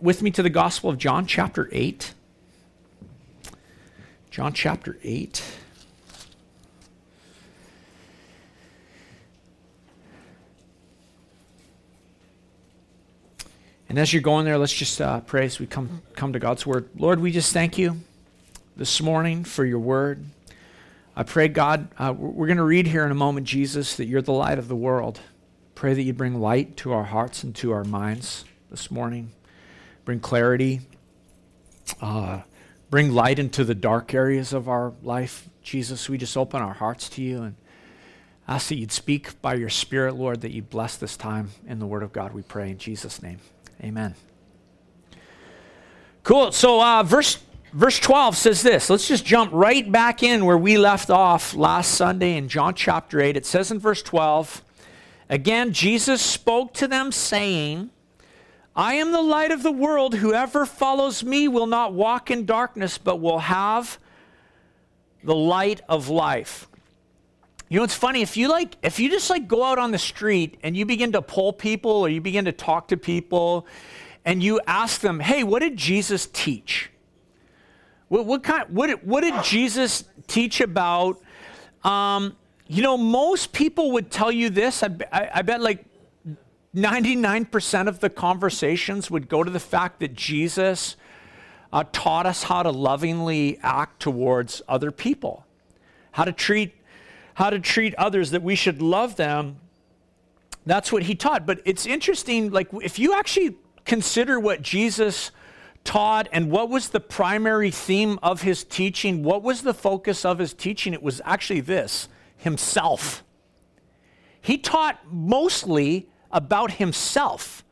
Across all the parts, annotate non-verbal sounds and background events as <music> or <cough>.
with me to the Gospel of John, chapter 8. John, chapter 8. And as you're going there, let's just uh, pray as we come, come to God's Word. Lord, we just thank you this morning for your Word. I pray, God, uh, we're going to read here in a moment, Jesus, that you're the light of the world. Pray that you bring light to our hearts and to our minds this morning bring clarity, uh, bring light into the dark areas of our life. Jesus, we just open our hearts to you and ask that you'd speak by your Spirit, Lord, that you bless this time in the Word of God, we pray in Jesus' name. Amen. Cool. So, uh, verse verse 12 says this. Let's just jump right back in where we left off last Sunday in John chapter 8. It says in verse 12, again, Jesus spoke to them, saying, I am the light of the world. Whoever follows me will not walk in darkness, but will have the light of life. You know, it's funny if you like if you just like go out on the street and you begin to pull people or you begin to talk to people and you ask them, "Hey, what did Jesus teach? What, what kind? What what did Jesus teach about?" Um, you know, most people would tell you this. I, I, I bet like 99% of the conversations would go to the fact that Jesus uh, taught us how to lovingly act towards other people, how to treat how to treat others that we should love them. That's what he taught. But it's interesting like if you actually consider what Jesus taught and what was the primary theme of his teaching, what was the focus of his teaching? It was actually this, himself. He taught mostly about himself,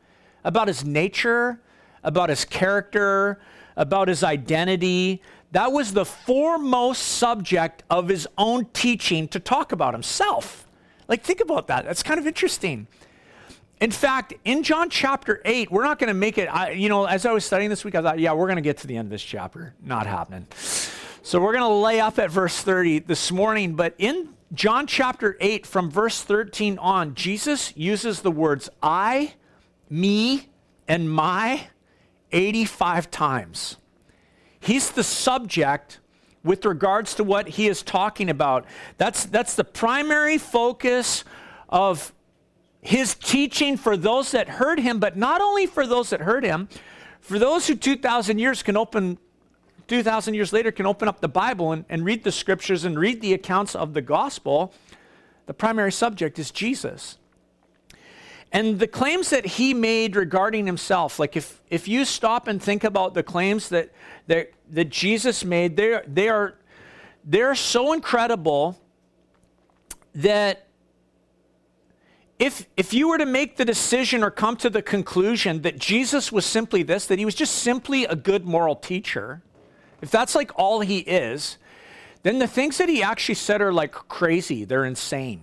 about his nature, about his character, about his identity. That was the foremost subject of his own teaching to talk about himself. Like, think about that. That's kind of interesting. In fact, in John chapter 8, we're not going to make it. I, you know, as I was studying this week, I thought, yeah, we're going to get to the end of this chapter. Not happening. So we're going to lay up at verse 30 this morning. But in John chapter 8, from verse 13 on, Jesus uses the words I, me, and my 85 times. He's the subject with regards to what he is talking about. That's, that's the primary focus of his teaching for those that heard him, but not only for those that heard him, for those who 2,000 years can open 2,000 years later can open up the Bible and, and read the scriptures and read the accounts of the gospel, the primary subject is Jesus. And the claims that he made regarding himself, like if, if you stop and think about the claims that, that, that Jesus made, they're, they are, they're so incredible that if, if you were to make the decision or come to the conclusion that Jesus was simply this, that he was just simply a good moral teacher, if that's like all he is, then the things that he actually said are like crazy. They're insane.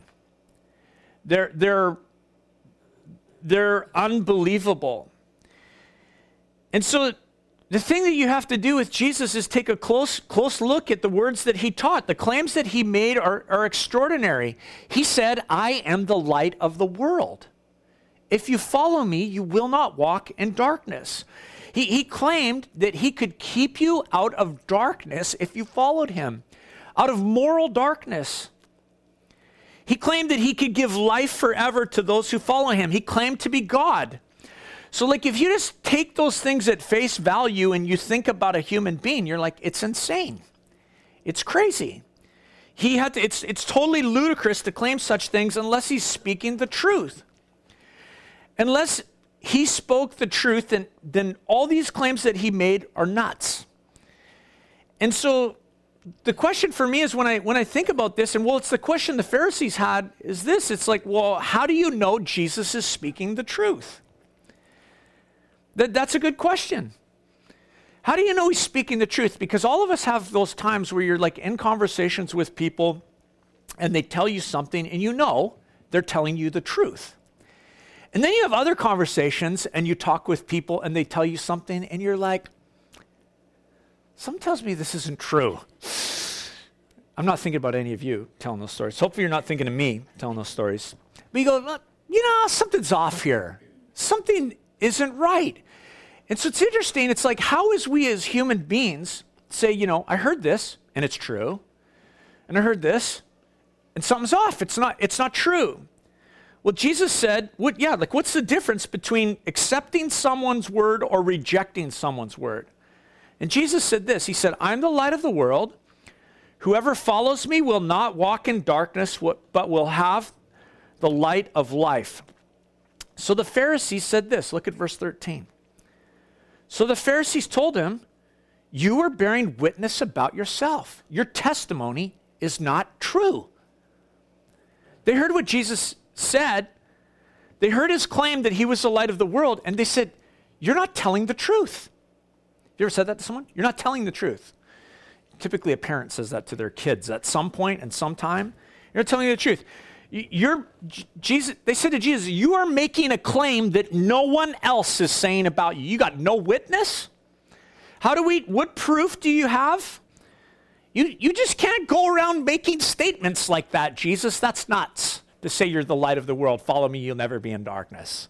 They're, they're, they're unbelievable. And so the thing that you have to do with Jesus is take a close, close look at the words that he taught. The claims that he made are, are extraordinary. He said, I am the light of the world. If you follow me, you will not walk in darkness. He, he claimed that he could keep you out of darkness if you followed him, out of moral darkness. He claimed that he could give life forever to those who follow him. He claimed to be God. So, like, if you just take those things at face value and you think about a human being, you're like, it's insane. It's crazy. He had to, it's, it's totally ludicrous to claim such things unless he's speaking the truth. Unless he spoke the truth, and then all these claims that he made are nuts. And so the question for me is when I when I think about this, and well, it's the question the Pharisees had is this: it's like, well, how do you know Jesus is speaking the truth? That, that's a good question. How do you know he's speaking the truth? Because all of us have those times where you're like in conversations with people and they tell you something and you know they're telling you the truth. And then you have other conversations and you talk with people and they tell you something and you're like, something tells me this isn't true. I'm not thinking about any of you telling those stories. Hopefully, you're not thinking of me telling those stories. But you go, you know, something's off here. Something isn't right. And so it's interesting. It's like, how is we as human beings say, you know, I heard this and it's true, and I heard this and something's off. It's not, it's not true. Well, Jesus said, what, yeah, like what's the difference between accepting someone's word or rejecting someone's word? And Jesus said this He said, I'm the light of the world. Whoever follows me will not walk in darkness, but will have the light of life. So the Pharisees said this look at verse 13. So the Pharisees told him, You are bearing witness about yourself. Your testimony is not true. They heard what Jesus said, they heard his claim that he was the light of the world, and they said, You're not telling the truth. You ever said that to someone? You're not telling the truth. Typically, a parent says that to their kids at some point and some time. You're not telling the truth. You're, Jesus, they said to Jesus, You are making a claim that no one else is saying about you. You got no witness? How do we, what proof do you have? You, you just can't go around making statements like that, Jesus. That's nuts to say you're the light of the world. Follow me, you'll never be in darkness.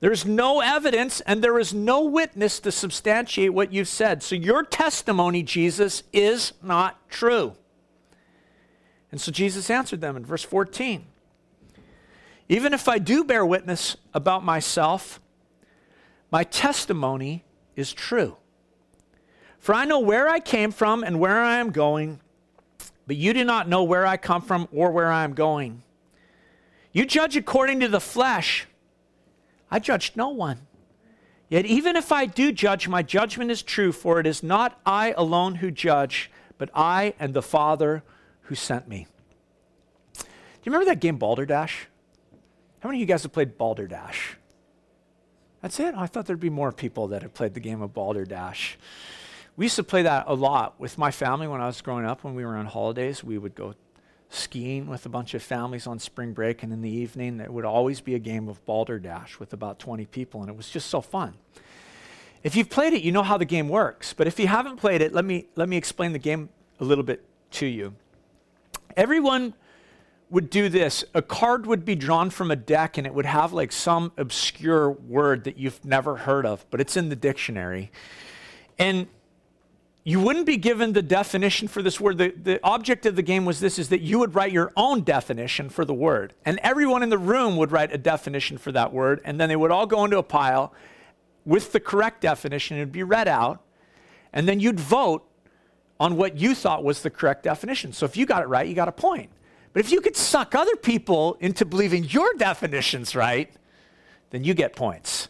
There's no evidence and there is no witness to substantiate what you've said. So your testimony, Jesus, is not true. And so Jesus answered them in verse 14 Even if I do bear witness about myself, my testimony is true. For I know where I came from and where I am going, but you do not know where I come from or where I am going. You judge according to the flesh. I judged no one. Yet even if I do judge, my judgment is true, for it is not I alone who judge, but I and the Father who sent me. Do you remember that game Balderdash? How many of you guys have played Balderdash? That's it? I thought there'd be more people that have played the game of Balderdash. We used to play that a lot with my family when I was growing up. When we were on holidays, we would go skiing with a bunch of families on spring break, and in the evening, there would always be a game of Balderdash with about 20 people, and it was just so fun. If you've played it, you know how the game works. But if you haven't played it, let me, let me explain the game a little bit to you. Everyone would do this a card would be drawn from a deck, and it would have like some obscure word that you've never heard of, but it's in the dictionary. And you wouldn't be given the definition for this word. The, the object of the game was this is that you would write your own definition for the word. And everyone in the room would write a definition for that word. And then they would all go into a pile with the correct definition. It would be read out. And then you'd vote on what you thought was the correct definition. So if you got it right, you got a point. But if you could suck other people into believing your definition's right, then you get points.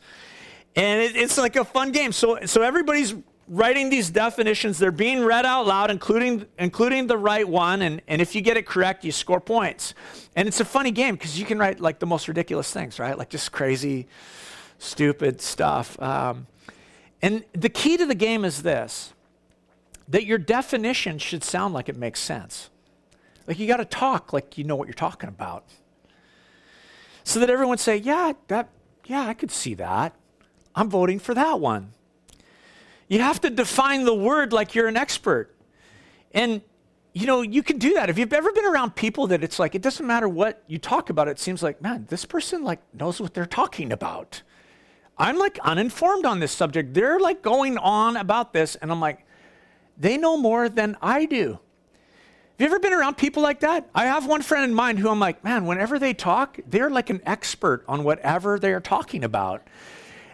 And it, it's like a fun game. So, so everybody's writing these definitions. They're being read out loud, including, including the right one. And, and if you get it correct, you score points. And it's a funny game because you can write like the most ridiculous things, right? Like just crazy, stupid stuff. Um, and the key to the game is this that your definition should sound like it makes sense. Like you got to talk like you know what you're talking about. So that everyone say, yeah, that, yeah, I could see that. I'm voting for that one. You have to define the word like you're an expert. And you know, you can do that. If you've ever been around people that it's like it doesn't matter what you talk about, it seems like, man, this person like knows what they're talking about. I'm like uninformed on this subject. They're like going on about this, and I'm like, they know more than I do. Have you ever been around people like that? I have one friend in mind who I'm like, man, whenever they talk, they're like an expert on whatever they are talking about.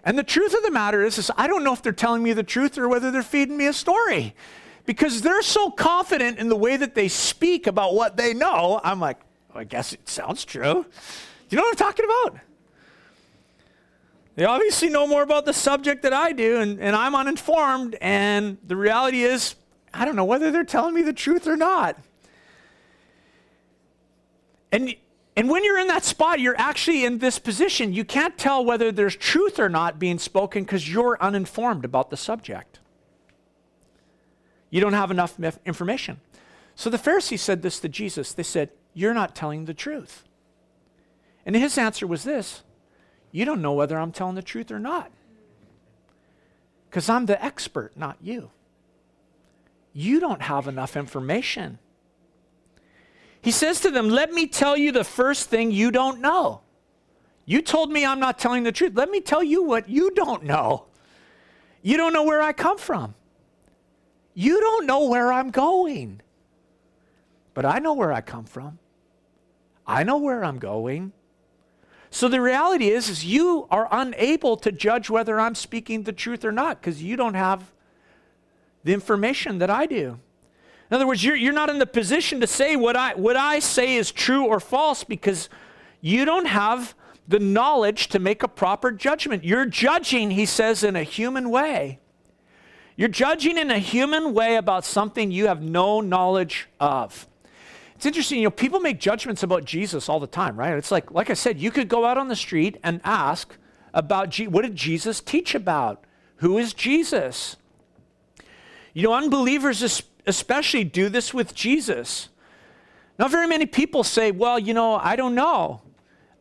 And the truth of the matter is, is I don't know if they're telling me the truth or whether they're feeding me a story. Because they're so confident in the way that they speak about what they know, I'm like, well, I guess it sounds true. Do you know what I'm talking about? They obviously know more about the subject than I do, and, and I'm uninformed. And the reality is, I don't know whether they're telling me the truth or not. And and when you're in that spot, you're actually in this position. You can't tell whether there's truth or not being spoken because you're uninformed about the subject. You don't have enough information. So the Pharisees said this to Jesus. They said, You're not telling the truth. And his answer was this You don't know whether I'm telling the truth or not. Because I'm the expert, not you. You don't have enough information. He says to them, Let me tell you the first thing you don't know. You told me I'm not telling the truth. Let me tell you what you don't know. You don't know where I come from. You don't know where I'm going. But I know where I come from. I know where I'm going. So the reality is is you are unable to judge whether I'm speaking the truth or not because you don't have the information that I do. In other words, you're, you're not in the position to say what I, what I say is true or false because you don't have the knowledge to make a proper judgment. You're judging, he says, in a human way. You're judging in a human way about something you have no knowledge of. It's interesting, you know, people make judgments about Jesus all the time, right? It's like, like I said, you could go out on the street and ask about Je- what did Jesus teach about? Who is Jesus? You know, unbelievers especially do this with Jesus. Not very many people say, well, you know, I don't know.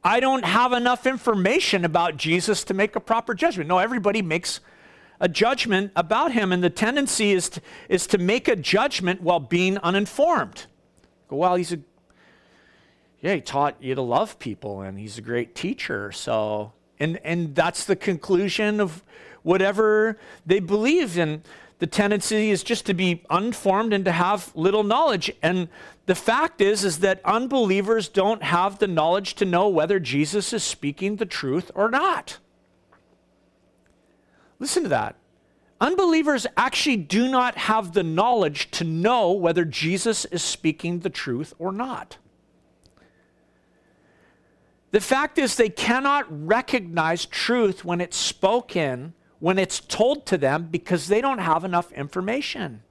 I don't have enough information about Jesus to make a proper judgment. No, everybody makes a judgment about him, and the tendency is to, is to make a judgment while being uninformed go, well, he's a, yeah, he taught you to love people and he's a great teacher. So, and, and that's the conclusion of whatever they believe. And the tendency is just to be unformed and to have little knowledge. And the fact is, is that unbelievers don't have the knowledge to know whether Jesus is speaking the truth or not. Listen to that. Unbelievers actually do not have the knowledge to know whether Jesus is speaking the truth or not. The fact is, they cannot recognize truth when it's spoken, when it's told to them, because they don't have enough information.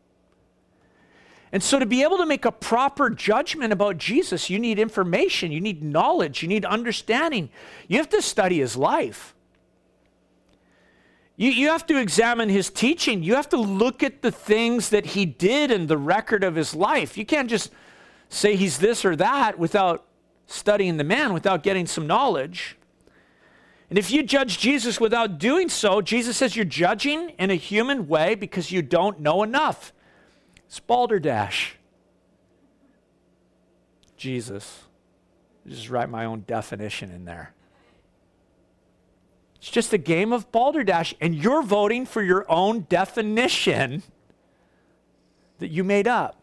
And so, to be able to make a proper judgment about Jesus, you need information, you need knowledge, you need understanding. You have to study his life. You, you have to examine his teaching. You have to look at the things that he did and the record of his life. You can't just say he's this or that without studying the man, without getting some knowledge. And if you judge Jesus without doing so, Jesus says you're judging in a human way because you don't know enough. It's balderdash. Jesus. Just write my own definition in there. It's just a game of balderdash, and you're voting for your own definition that you made up.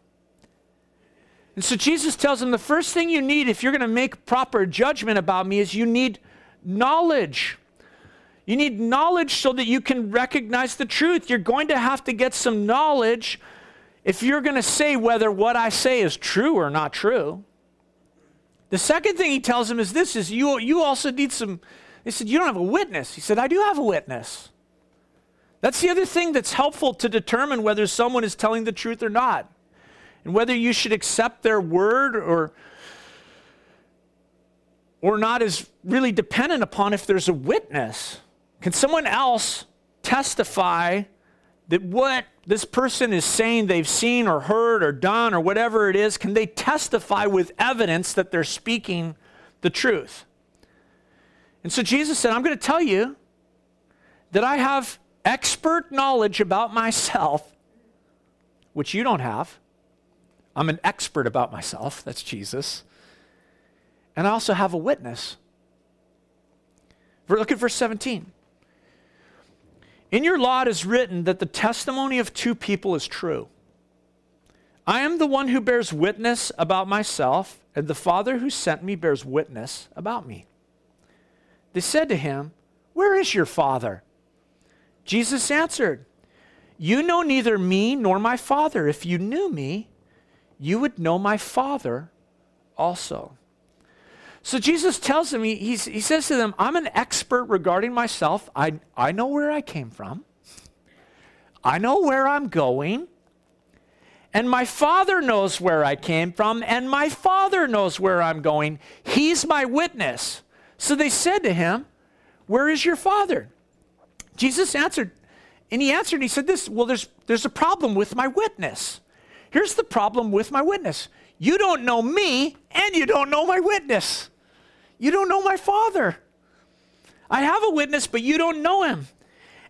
And so Jesus tells him the first thing you need if you're going to make proper judgment about me is you need knowledge. You need knowledge so that you can recognize the truth. You're going to have to get some knowledge if you're going to say whether what I say is true or not true. The second thing he tells him is this is you, you also need some he said, You don't have a witness. He said, I do have a witness. That's the other thing that's helpful to determine whether someone is telling the truth or not, and whether you should accept their word or, or not is really dependent upon if there's a witness. Can someone else testify that what this person is saying they've seen or heard or done or whatever it is, can they testify with evidence that they're speaking the truth? And so Jesus said, I'm going to tell you that I have expert knowledge about myself, which you don't have. I'm an expert about myself. That's Jesus. And I also have a witness. Look at verse 17. In your law it is written that the testimony of two people is true. I am the one who bears witness about myself, and the Father who sent me bears witness about me. They said to him, Where is your father? Jesus answered, You know neither me nor my father. If you knew me, you would know my father also. So Jesus tells them, he, he says to them, I'm an expert regarding myself. I, I know where I came from, I know where I'm going. And my father knows where I came from, and my father knows where I'm going. He's my witness. So they said to him, Where is your father? Jesus answered, and he answered, and he said this, Well, there's, there's a problem with my witness. Here's the problem with my witness you don't know me, and you don't know my witness. You don't know my father. I have a witness, but you don't know him.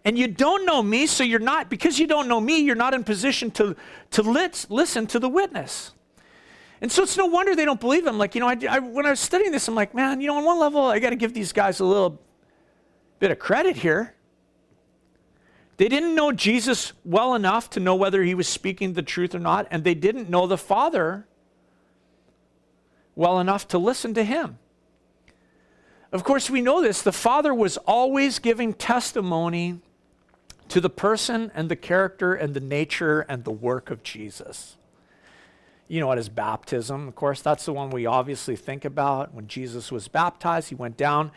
And you don't know me, so you're not, because you don't know me, you're not in position to, to lit, listen to the witness. And so it's no wonder they don't believe him. Like, you know, I, I, when I was studying this, I'm like, man, you know, on one level, I got to give these guys a little bit of credit here. They didn't know Jesus well enough to know whether he was speaking the truth or not, and they didn't know the Father well enough to listen to him. Of course, we know this. The Father was always giving testimony to the person and the character and the nature and the work of Jesus. You know, at his baptism, of course, that's the one we obviously think about. When Jesus was baptized, he went down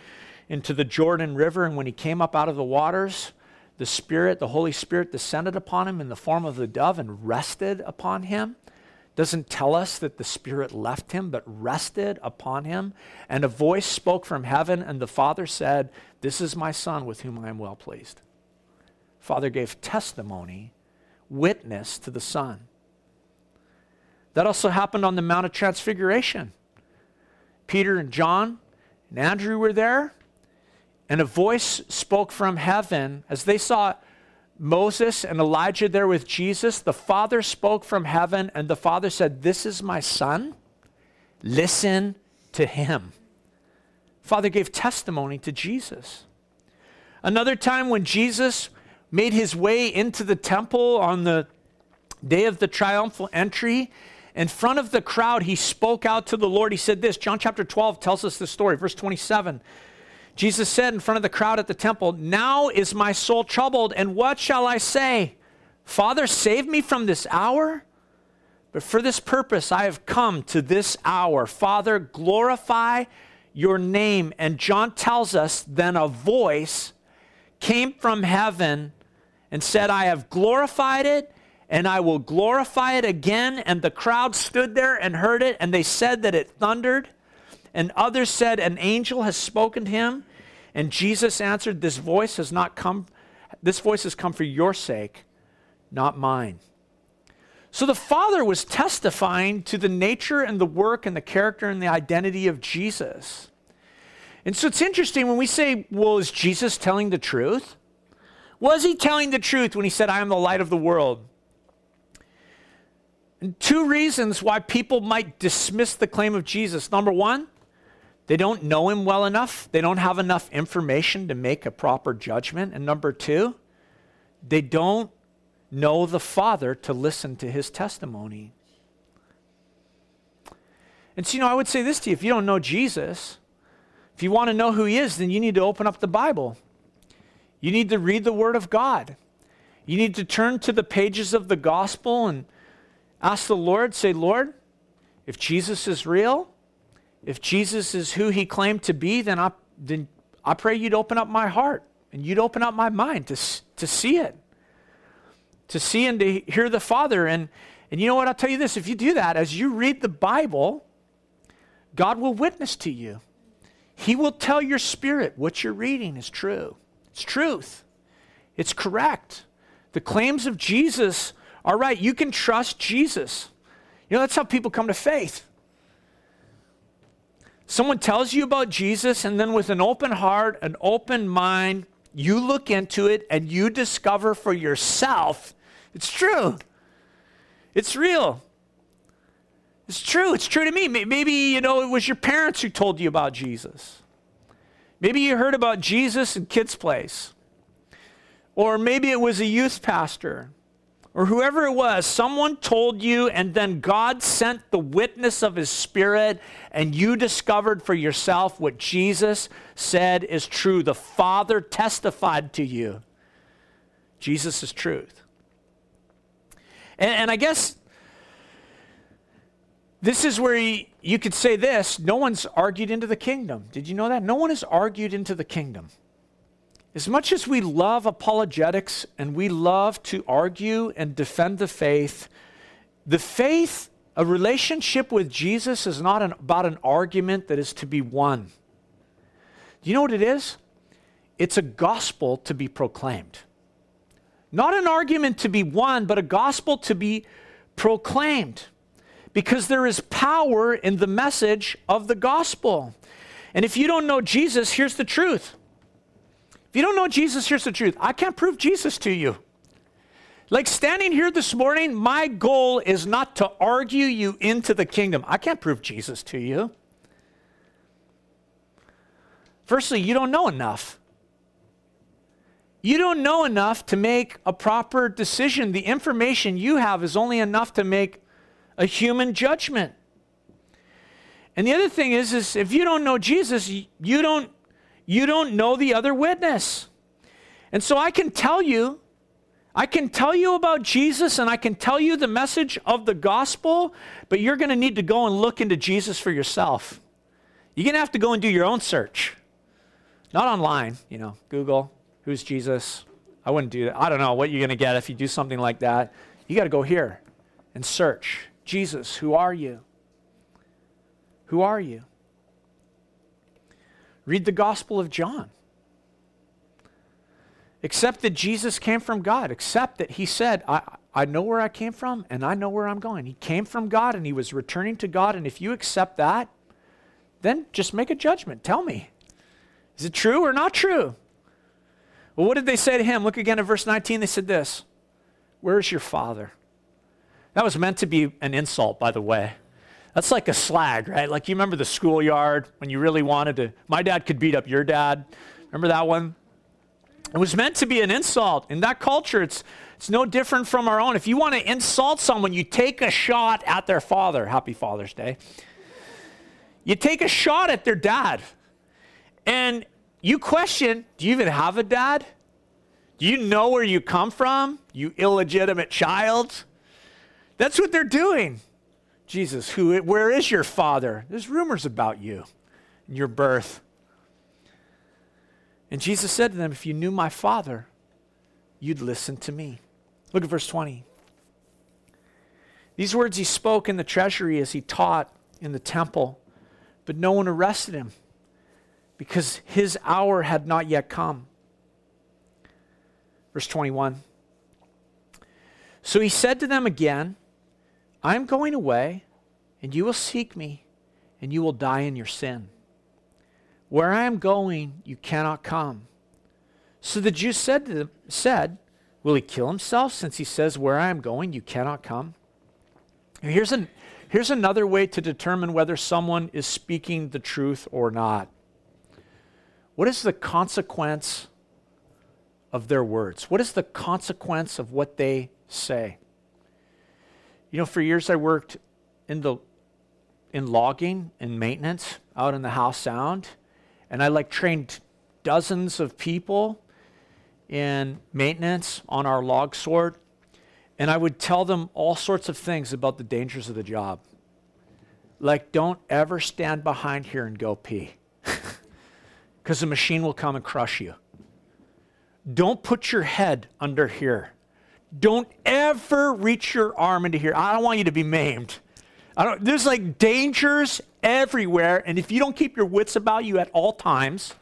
into the Jordan River, and when he came up out of the waters, the Spirit, the Holy Spirit, descended upon him in the form of the dove and rested upon him doesn't tell us that the Spirit left him, but rested upon him. And a voice spoke from heaven, and the Father said, This is my Son with whom I am well pleased. Father gave testimony, witness to the Son. That also happened on the Mount of Transfiguration. Peter and John and Andrew were there, and a voice spoke from heaven as they saw Moses and Elijah there with Jesus, the Father spoke from heaven, and the Father said, This is my Son. Listen to him. Father gave testimony to Jesus. Another time when Jesus made his way into the temple on the day of the triumphal entry, in front of the crowd, he spoke out to the Lord. He said this John chapter 12 tells us this story, verse 27. Jesus said in front of the crowd at the temple, Now is my soul troubled, and what shall I say? Father, save me from this hour? But for this purpose I have come to this hour. Father, glorify your name. And John tells us, then a voice came from heaven and said, I have glorified it and I will glorify it again. And the crowd stood there and heard it, and they said that it thundered. And others said, An angel has spoken to him. And Jesus answered, This voice has not come, this voice has come for your sake, not mine. So the Father was testifying to the nature and the work and the character and the identity of Jesus. And so it's interesting when we say, well, is Jesus telling the truth? Was he telling the truth when he said, I am the light of the world? And two reasons why people might dismiss the claim of Jesus. Number one, they don't know him well enough. They don't have enough information to make a proper judgment. And number two, they don't know the Father to listen to his testimony. And so, you know, I would say this to you if you don't know Jesus, if you want to know who he is, then you need to open up the Bible. You need to read the Word of God. You need to turn to the pages of the gospel and ask the Lord, say, Lord, if Jesus is real, if Jesus is who he claimed to be, then I, then I pray you'd open up my heart and you'd open up my mind to, to see it, to see and to hear the Father. And, and you know what? I'll tell you this if you do that, as you read the Bible, God will witness to you. He will tell your spirit what you're reading is true. It's truth, it's correct. The claims of Jesus are right. You can trust Jesus. You know, that's how people come to faith. Someone tells you about Jesus, and then with an open heart, an open mind, you look into it and you discover for yourself it's true. It's real. It's true. It's true to me. Maybe, you know, it was your parents who told you about Jesus. Maybe you heard about Jesus in Kids Place. Or maybe it was a youth pastor or whoever it was, someone told you, and then God sent the witness of his spirit, and you discovered for yourself what Jesus said is true. The Father testified to you. Jesus is truth. And, and I guess this is where he, you could say this no one's argued into the kingdom. Did you know that? No one is argued into the kingdom. As much as we love apologetics and we love to argue and defend the faith, the faith, a relationship with Jesus, is not an, about an argument that is to be won. Do you know what it is? It's a gospel to be proclaimed. Not an argument to be won, but a gospel to be proclaimed. Because there is power in the message of the gospel. And if you don't know Jesus, here's the truth if you don't know Jesus, here's the truth I can't prove Jesus to you. Like standing here this morning, my goal is not to argue you into the kingdom. I can't prove Jesus to you. Firstly, you don't know enough. You don't know enough to make a proper decision. The information you have is only enough to make a human judgment. And the other thing is, is if you don't know Jesus, you don't, you don't know the other witness. And so I can tell you, I can tell you about Jesus and I can tell you the message of the gospel, but you're going to need to go and look into Jesus for yourself. You're going to have to go and do your own search. Not online, you know, Google, who's Jesus? I wouldn't do that. I don't know what you're going to get if you do something like that. You got to go here and search. Jesus, who are you? Who are you? Read the Gospel of John. Accept that Jesus came from God. Accept that He said, I, I know where I came from and I know where I'm going. He came from God and He was returning to God. And if you accept that, then just make a judgment. Tell me. Is it true or not true? Well, what did they say to him? Look again at verse 19. They said this Where's your father? That was meant to be an insult, by the way. That's like a slag, right? Like you remember the schoolyard when you really wanted to. My dad could beat up your dad. Remember that one? It was meant to be an insult. In that culture, it's, it's no different from our own. If you want to insult someone, you take a shot at their father. Happy Father's Day. You take a shot at their dad. And you question do you even have a dad? Do you know where you come from, you illegitimate child? That's what they're doing. Jesus, who, where is your father? There's rumors about you and your birth. And Jesus said to them, If you knew my father, you'd listen to me. Look at verse 20. These words he spoke in the treasury as he taught in the temple, but no one arrested him because his hour had not yet come. Verse 21. So he said to them again, I am going away, and you will seek me, and you will die in your sin. Where I am going, you cannot come. So the Jews said to them, said, Will he kill himself since he says, Where I am going, you cannot come? Here's, an, here's another way to determine whether someone is speaking the truth or not. What is the consequence of their words? What is the consequence of what they say? You know, for years I worked in the in logging and maintenance out in the Howe Sound, and I like trained dozens of people in maintenance on our log sort, and I would tell them all sorts of things about the dangers of the job. Like, don't ever stand behind here and go pee <laughs> because the machine will come and crush you. Don't put your head under here. Don't ever reach your arm into here. I don't want you to be maimed. There's like dangers everywhere, and if you don't keep your wits about you at all times,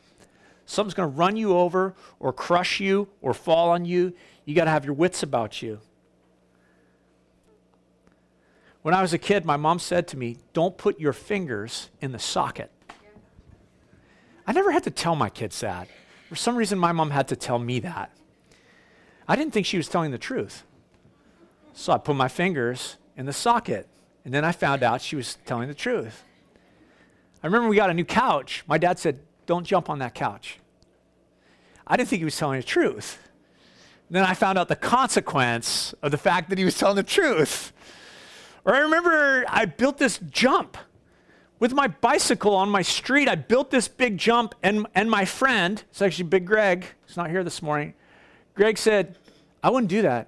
something's going to run you over or crush you or fall on you. You got to have your wits about you. When I was a kid, my mom said to me, Don't put your fingers in the socket. I never had to tell my kids that. For some reason, my mom had to tell me that. I didn't think she was telling the truth. So I put my fingers in the socket, and then I found out she was telling the truth. I remember we got a new couch. My dad said, Don't jump on that couch. I didn't think he was telling the truth. then I found out the consequence of the fact that he was telling the truth. Or I remember I built this jump with my bicycle on my street, I built this big jump, and, and my friend, it's actually Big Greg, he's not here this morning. Greg said, I wouldn't do that.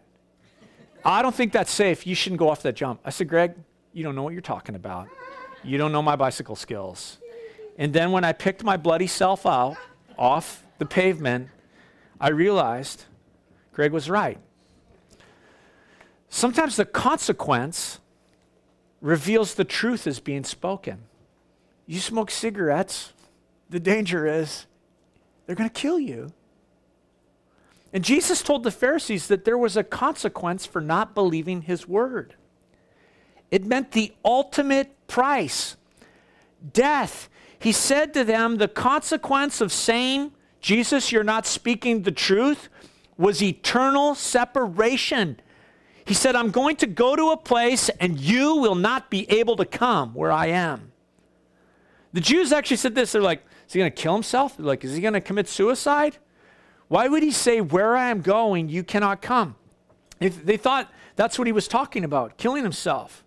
I don't think that's safe. You shouldn't go off that jump. I said, Greg, you don't know what you're talking about. You don't know my bicycle skills. And then when I picked my bloody self out off the pavement, I realized Greg was right. Sometimes the consequence reveals the truth as being spoken. You smoke cigarettes, the danger is they're going to kill you. And Jesus told the Pharisees that there was a consequence for not believing his word. It meant the ultimate price death. He said to them, the consequence of saying, Jesus, you're not speaking the truth, was eternal separation, He said, I'm going to go to a place and you will not be able to come where I am. The Jews actually said this. They're like, is he going to kill himself? They're like, is he going to commit suicide? Why would he say, Where I am going, you cannot come? If they thought that's what he was talking about, killing himself.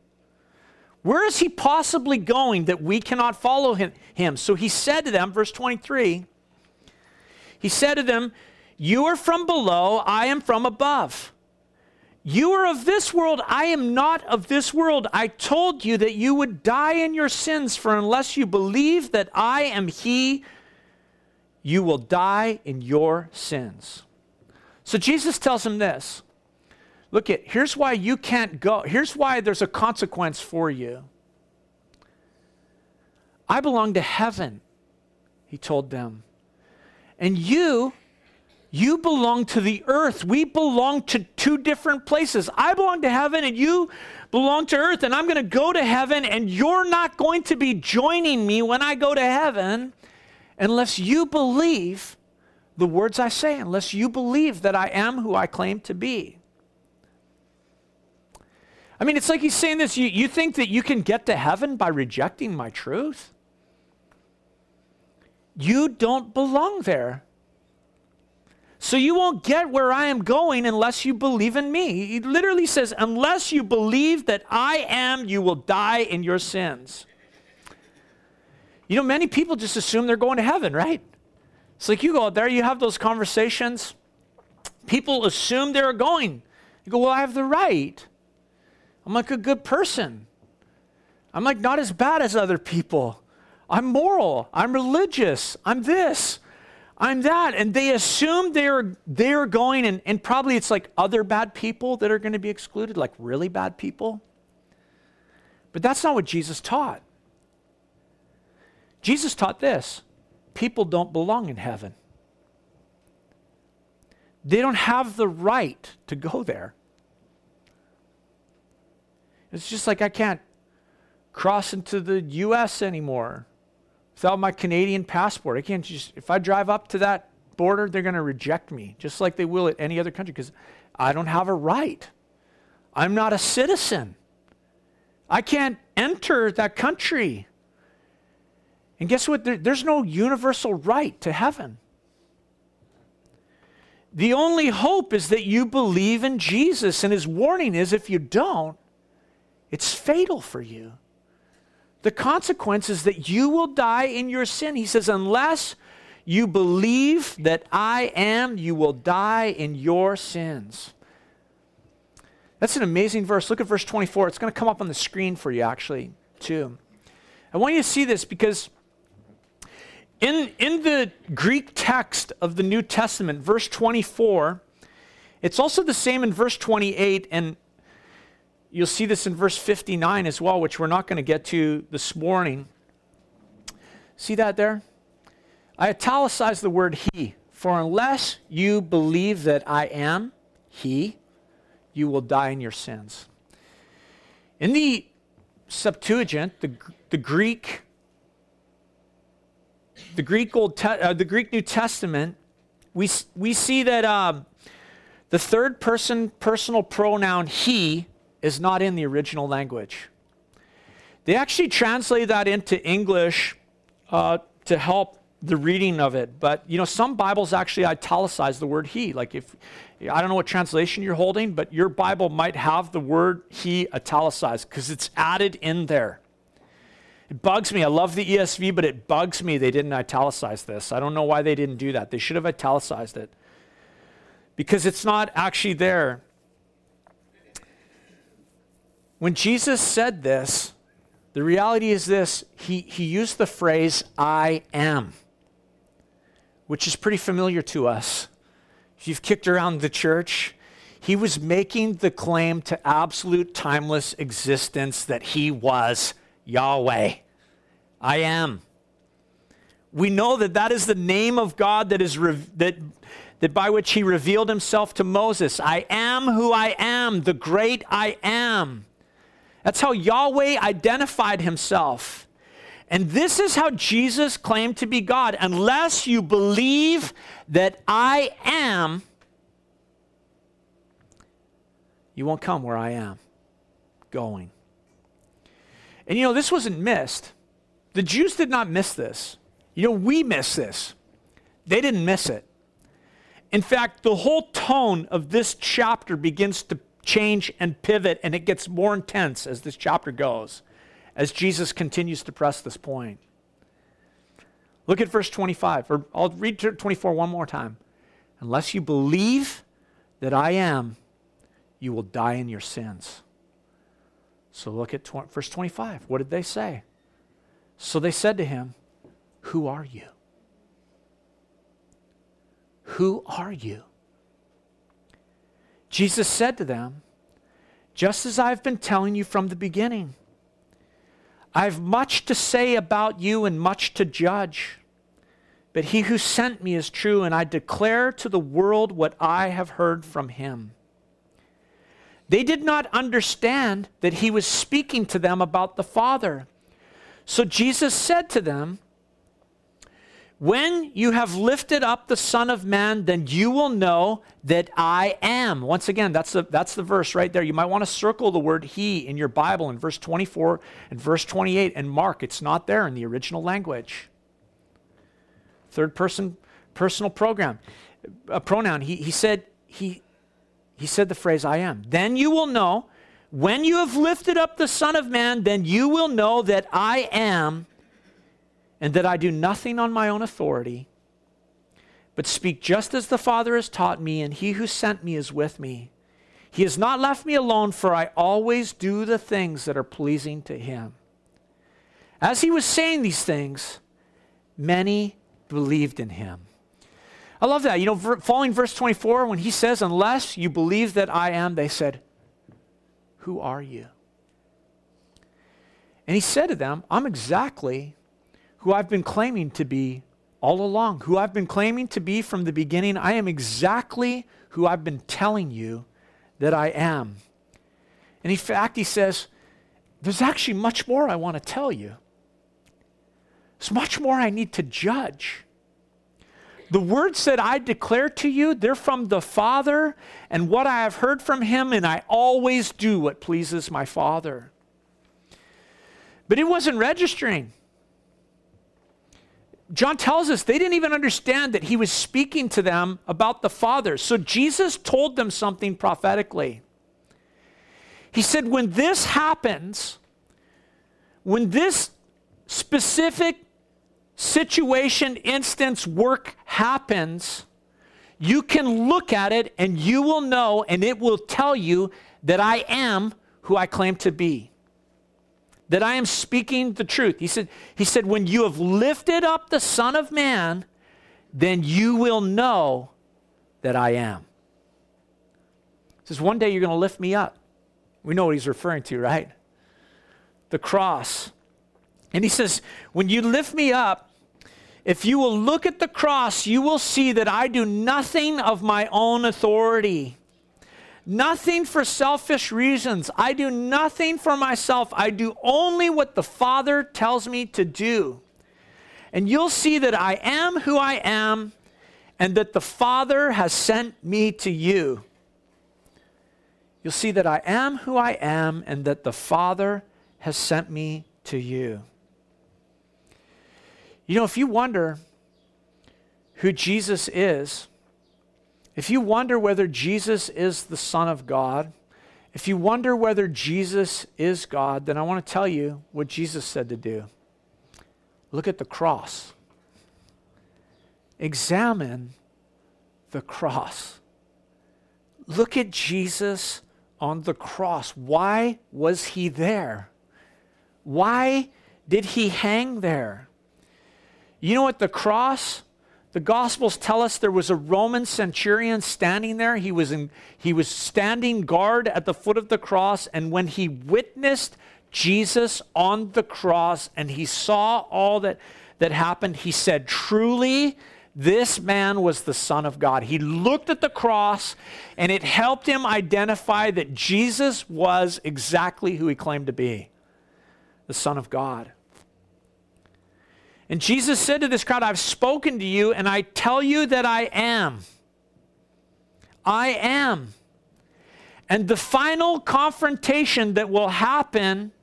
Where is he possibly going that we cannot follow him? So he said to them, verse 23, he said to them, You are from below, I am from above. You are of this world, I am not of this world. I told you that you would die in your sins, for unless you believe that I am He, you will die in your sins. So Jesus tells him this Look at, here's why you can't go. Here's why there's a consequence for you. I belong to heaven, he told them. And you you belong to the earth. We belong to two different places. I belong to heaven and you belong to earth. And I'm going to go to heaven and you're not going to be joining me when I go to heaven unless you believe the words I say, unless you believe that I am who I claim to be. I mean, it's like he's saying this you, you think that you can get to heaven by rejecting my truth? You don't belong there. So you won't get where I am going unless you believe in me. He literally says, unless you believe that I am, you will die in your sins. You know, many people just assume they're going to heaven, right? It's like you go out there, you have those conversations. People assume they're going. You go, well, I have the right. I'm like a good person. I'm like not as bad as other people. I'm moral. I'm religious. I'm this. I'm that. And they assume they're, they're going, and, and probably it's like other bad people that are going to be excluded, like really bad people. But that's not what Jesus taught. Jesus taught this people don't belong in heaven, they don't have the right to go there. It's just like I can't cross into the U.S. anymore without my Canadian passport. I can't just, if I drive up to that border, they're going to reject me, just like they will at any other country, because I don't have a right. I'm not a citizen. I can't enter that country. And guess what? There, there's no universal right to heaven. The only hope is that you believe in Jesus, and his warning is if you don't, it's fatal for you the consequence is that you will die in your sin. He says, unless you believe that I am, you will die in your sins. That's an amazing verse. Look at verse 24. It's going to come up on the screen for you, actually, too. I want you to see this because in, in the Greek text of the New Testament, verse 24, it's also the same in verse 28, and You'll see this in verse 59 as well, which we're not going to get to this morning. See that there? I italicize the word he. For unless you believe that I am he, you will die in your sins. In the Septuagint, the, the Greek, the Greek Old, Te- uh, the Greek New Testament, we we see that uh, the third person personal pronoun he is not in the original language. They actually translate that into English uh, to help the reading of it. But you know, some Bibles actually italicize the word he. Like if I don't know what translation you're holding, but your Bible might have the word he italicized because it's added in there. It bugs me. I love the ESV, but it bugs me they didn't italicize this. I don't know why they didn't do that. They should have italicized it because it's not actually there. When Jesus said this, the reality is this he, he used the phrase, I am, which is pretty familiar to us. If you've kicked around the church, he was making the claim to absolute timeless existence that he was Yahweh. I am. We know that that is the name of God that is re- that that by which he revealed himself to Moses. I am who I am, the great I am. That's how Yahweh identified himself. And this is how Jesus claimed to be God. Unless you believe that I am, you won't come where I am going. And you know, this wasn't missed. The Jews did not miss this. You know, we miss this. They didn't miss it. In fact, the whole tone of this chapter begins to change and pivot, and it gets more intense as this chapter goes, as Jesus continues to press this point. Look at verse 25, or I'll read 24 one more time. Unless you believe that I am, you will die in your sins. So look at tw- verse 25. What did they say? So they said to him, Who are you? Who are you? Jesus said to them, Just as I've been telling you from the beginning, I have much to say about you and much to judge. But he who sent me is true, and I declare to the world what I have heard from him. They did not understand that he was speaking to them about the Father. So Jesus said to them, When you have lifted up the Son of Man, then you will know that I am. Once again, that's the, that's the verse right there. You might want to circle the word he in your Bible in verse 24 and verse 28 and mark it's not there in the original language. Third person personal program, a pronoun. He, he said, he, he said the phrase, I am. Then you will know when you have lifted up the Son of Man, then you will know that I am, and that I do nothing on my own authority, but speak just as the Father has taught me, and he who sent me is with me. He has not left me alone, for I always do the things that are pleasing to him. As he was saying these things, many believed in him. I love that. You know, following verse 24, when he says, Unless you believe that I am, they said, who are you? And he said to them, I'm exactly who I've been claiming to be all along, who I've been claiming to be from the beginning. I am exactly who I've been telling you that I am. And in fact, he says, There's actually much more I want to tell you. There's much more I need to judge. The words that I declare to you, they're from the Father and what I have heard from him, and I always do what pleases my Father. But it wasn't registering. John tells us they didn't even understand that he was speaking to them about the Father. So Jesus told them something prophetically. He said, When this happens, when this specific situation, instance, work happens, you can look at it and you will know, and it will tell you that I am who I claim to be. That I am speaking the truth. He said, he said, when you have lifted up the Son of Man, then you will know that I am. He says, one day you're going to lift me up. We know what he's referring to, right? The cross. And he says, When you lift me up, if you will look at the cross, you will see that I do nothing of my own authority. Nothing for selfish reasons. I do nothing for myself. I do only what the Father tells me to do. And you'll see that I am who I am and that the Father has sent me to you. You'll see that I am who I am and that the Father has sent me to you. You know, if you wonder who Jesus is, if you wonder whether Jesus is the Son of God, if you wonder whether Jesus is God, then I want to tell you what Jesus said to do. Look at the cross. Examine the cross. Look at Jesus on the cross. Why was he there? Why did he hang there? You know what? The cross, the Gospels tell us there was a Roman centurion standing there. He was, in, he was standing guard at the foot of the cross, and when he witnessed Jesus on the cross and he saw all that, that happened, he said, Truly, this man was the Son of God. He looked at the cross and it helped him identify that Jesus was exactly who he claimed to be the Son of God. And Jesus said to this crowd, I've spoken to you, and I tell you that I am. I am. And the final confrontation that will happen,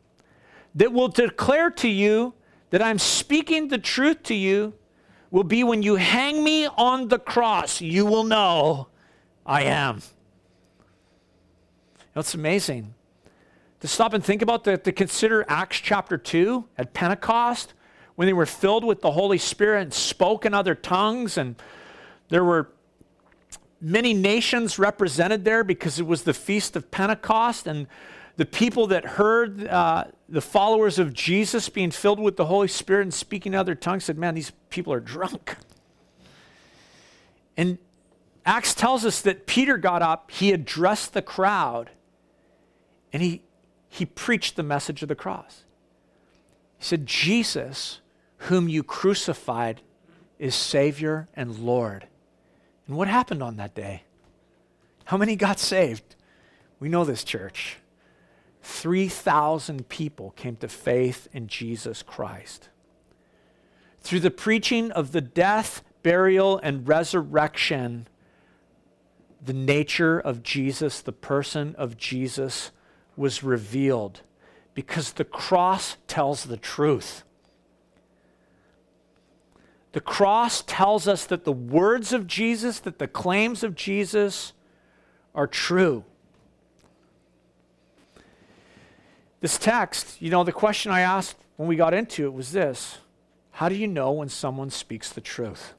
that will declare to you that I'm speaking the truth to you, will be when you hang me on the cross. You will know I am. That's amazing. To stop and think about that, to consider Acts chapter 2 at Pentecost, when they were filled with the Holy Spirit and spoke in other tongues, and there were many nations represented there because it was the feast of Pentecost, and the people that heard uh, the followers of Jesus being filled with the Holy Spirit and speaking other tongues said, Man, these people are drunk. And Acts tells us that Peter got up, he addressed the crowd, and he, he preached the message of the cross. He said, Jesus, whom you crucified, is Savior and Lord. And what happened on that day? How many got saved? We know this church. 3,000 people came to faith in Jesus Christ. Through the preaching of the death, burial, and resurrection, the nature of Jesus, the person of Jesus, was revealed because the cross tells the truth. The cross tells us that the words of Jesus, that the claims of Jesus are true. This text, you know, the question I asked when we got into it was this How do you know when someone speaks the truth?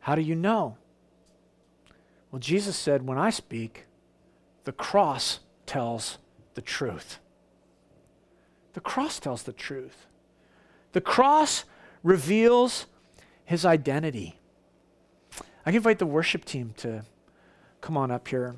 How do you know? Well, Jesus said, When I speak, the cross tells the truth. The cross tells the truth. The cross reveals his identity. I can invite the worship team to come on up here.